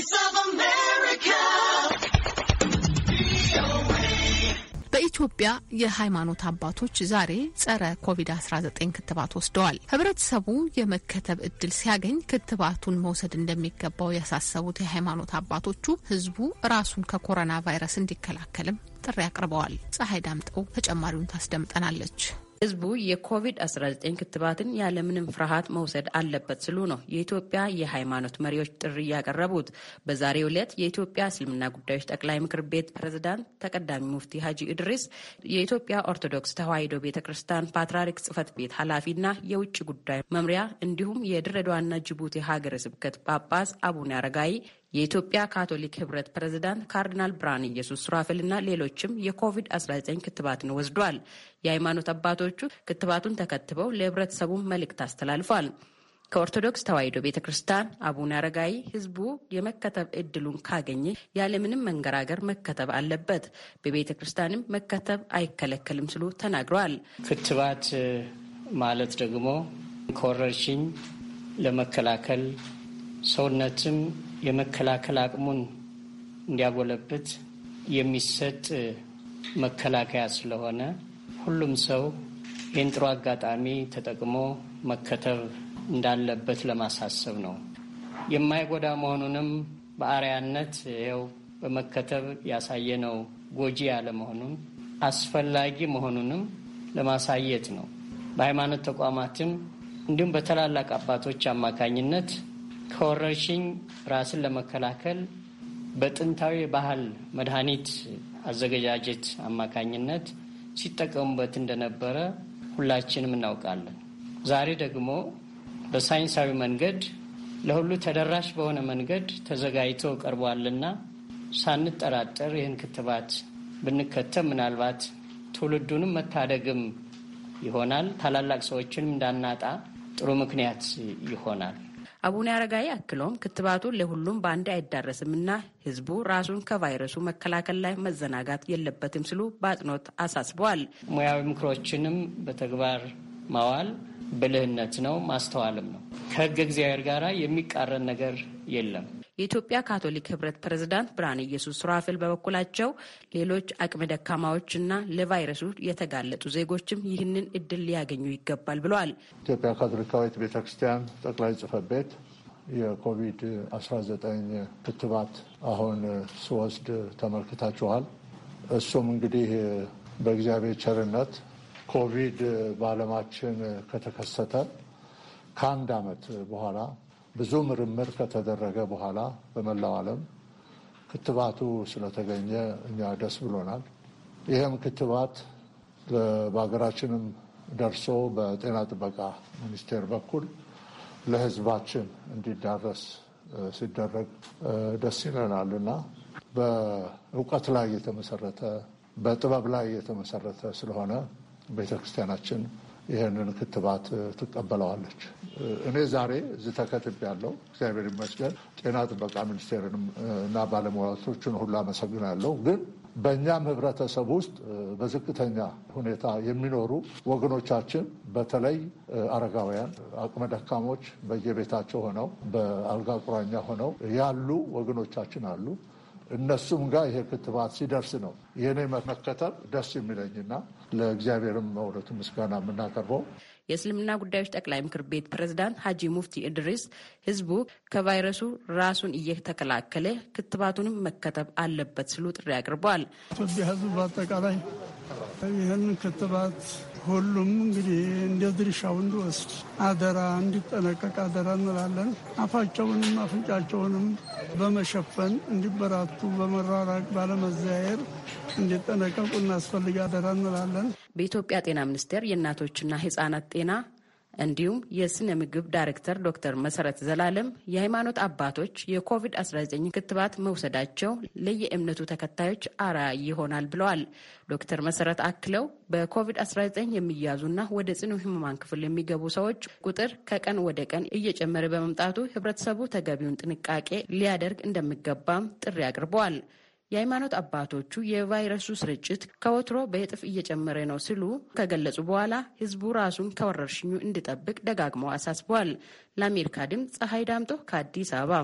Voice of America. በኢትዮጵያ የሃይማኖት አባቶች ዛሬ ጸረ ኮቪድ-19 ክትባት ወስደዋል። ህብረተሰቡ የመከተብ እድል ሲያገኝ ክትባቱን መውሰድ እንደሚገባው ያሳሰቡት የሃይማኖት አባቶቹ ህዝቡ ራሱን ከኮሮና ቫይረስ እንዲከላከልም ጥሪ አቅርበዋል። ፀሐይ ዳምጠው ተጨማሪውን ታስደምጠናለች። ህዝቡ የኮቪድ-19 ክትባትን ያለምንም ፍርሃት መውሰድ አለበት ሲሉ ነው የኢትዮጵያ የሃይማኖት መሪዎች ጥሪ ያቀረቡት። በዛሬው ዕለት የኢትዮጵያ እስልምና ጉዳዮች ጠቅላይ ምክር ቤት ፕሬዝዳንት ተቀዳሚ ሙፍቲ ሀጂ ኢድሪስ፣ የኢትዮጵያ ኦርቶዶክስ ተዋሕዶ ቤተ ክርስቲያን ፓትርያርክ ጽሕፈት ቤት ኃላፊና የውጭ ጉዳይ መምሪያ እንዲሁም የድሬዳዋና ጅቡቲ ሀገረ ስብከት ጳጳስ አቡነ አረጋይ የኢትዮጵያ ካቶሊክ ህብረት ፕሬዝዳንት ካርዲናል ብርሃነ ኢየሱስ ሱራፌልና ሌሎችም የኮቪድ-19 ክትባትን ወስዷል። የሃይማኖት አባቶቹ ክትባቱን ተከትበው ለህብረተሰቡ መልእክት አስተላልፏል። ከኦርቶዶክስ ተዋሕዶ ቤተ ክርስቲያን አቡነ አረጋይ ህዝቡ የመከተብ እድሉን ካገኘ ያለምንም መንገራገር መከተብ አለበት፣ በቤተ ክርስቲያንም መከተብ አይከለከልም ሲሉ ተናግረዋል። ክትባት ማለት ደግሞ ከወረርሽኝ ለመከላከል ሰውነትም የመከላከል አቅሙን እንዲያጎለብት የሚሰጥ መከላከያ ስለሆነ ሁሉም ሰው ይህን ጥሩ አጋጣሚ ተጠቅሞ መከተብ እንዳለበት ለማሳሰብ ነው። የማይጎዳ መሆኑንም በአርያነት ይኸው በመከተብ ያሳየነው ጎጂ ያለመሆኑን አስፈላጊ መሆኑንም ለማሳየት ነው። በሃይማኖት ተቋማትም እንዲሁም በታላላቅ አባቶች አማካኝነት ከወረርሽኝ ራስን ለመከላከል በጥንታዊ ባህል መድኃኒት አዘገጃጀት አማካኝነት ሲጠቀሙበት እንደነበረ ሁላችንም እናውቃለን። ዛሬ ደግሞ በሳይንሳዊ መንገድ ለሁሉ ተደራሽ በሆነ መንገድ ተዘጋጅቶ ቀርቧልና ሳንጠራጠር ይህን ክትባት ብንከተብ ምናልባት ትውልዱንም መታደግም ይሆናል። ታላላቅ ሰዎችንም እንዳናጣ ጥሩ ምክንያት ይሆናል። አቡነ አረጋዊ አክለውም ክትባቱ ለሁሉም በአንድ እና ህዝቡ ራሱን ከቫይረሱ መከላከል ላይ መዘናጋት የለበትም ሲሉ በአጽንኦት አሳስበዋል። ሙያዊ ምክሮችንም በተግባር ማዋል ብልህነት ነው፣ ማስተዋልም ነው። ከህገ እግዚአብሔር ጋር የሚቃረን ነገር የለም። የኢትዮጵያ ካቶሊክ ህብረት ፕሬዝዳንት ብርሃነ ኢየሱስ ሱራፌል በበኩላቸው ሌሎች አቅመ ደካማዎችና ለቫይረሱ የተጋለጡ ዜጎችም ይህንን እድል ሊያገኙ ይገባል ብለዋል። ኢትዮጵያ ካቶሊካዊት ቤተ ክርስቲያን ጠቅላይ ጽሕፈት ቤት የኮቪድ-19 ክትባት አሁን ስወስድ ተመልክታችኋል። እሱም እንግዲህ በእግዚአብሔር ቸርነት ኮቪድ በዓለማችን ከተከሰተ ከአንድ ዓመት በኋላ ብዙ ምርምር ከተደረገ በኋላ በመላው ዓለም ክትባቱ ስለተገኘ እኛ ደስ ብሎናል። ይህም ክትባት በሀገራችንም ደርሶ በጤና ጥበቃ ሚኒስቴር በኩል ለሕዝባችን እንዲዳረስ ሲደረግ ደስ ይለናል እና በእውቀት ላይ የተመሰረተ በጥበብ ላይ የተመሰረተ ስለሆነ ቤተ ክርስቲያናችን ይህንን ክትባት ትቀበለዋለች። እኔ ዛሬ እዚህ ተከትብ ያለው እግዚአብሔር ይመስገን ጤና ጥበቃ ሚኒስቴርንም እና ባለሙያቶችን ሁሉ አመሰግናለሁ። ግን በእኛም ህብረተሰብ ውስጥ በዝቅተኛ ሁኔታ የሚኖሩ ወገኖቻችን በተለይ አረጋውያን፣ አቅመ ደካሞች በየቤታቸው ሆነው በአልጋ ቁራኛ ሆነው ያሉ ወገኖቻችን አሉ። እነሱም ጋር ይሄ ክትባት ሲደርስ ነው የኔ መከተብ ደስ የሚለኝና ለእግዚአብሔርም መውለቱ ምስጋና የምናቀርበው። የእስልምና ጉዳዮች ጠቅላይ ምክር ቤት ፕሬዝዳንት ሀጂ ሙፍቲ እድሪስ ህዝቡ ከቫይረሱ ራሱን እየተከላከለ ክትባቱንም መከተብ አለበት ሲሉ ጥሪ አቅርበዋል። ኢትዮጵያ ህዝብ በአጠቃላይ ይህን ክትባት ሁሉም እንግዲህ እንደ ድርሻው እንዲወስድ አደራ እንዲጠነቀቅ አደራ እንላለን። አፋቸውንም አፍንጫቸውንም በመሸፈን እንዲበራቱ፣ በመራራቅ ባለመዘያየር እንዲጠነቀቁ እናስፈልግ አደራ እንላለን። በኢትዮጵያ ጤና ሚኒስቴር የእናቶችና ህጻናት ጤና እንዲሁም የስነ ምግብ ዳይሬክተር ዶክተር መሰረት ዘላለም የሃይማኖት አባቶች የኮቪድ-19 ክትባት መውሰዳቸው ለየእምነቱ ተከታዮች አርአያ ይሆናል ብለዋል። ዶክተር መሰረት አክለው በኮቪድ-19 የሚያዙና ወደ ጽኑ ህሙማን ክፍል የሚገቡ ሰዎች ቁጥር ከቀን ወደ ቀን እየጨመረ በመምጣቱ ህብረተሰቡ ተገቢውን ጥንቃቄ ሊያደርግ እንደሚገባም ጥሪ አቅርበዋል። የሃይማኖት አባቶቹ የቫይረሱ ስርጭት ከወትሮ በእጥፍ እየጨመረ ነው ሲሉ ከገለጹ በኋላ ህዝቡ ራሱን ከወረርሽኙ እንዲጠብቅ ደጋግመው አሳስበዋል። ለአሜሪካ ድምፅ ፀሐይ ዳምጦ ከአዲስ አበባ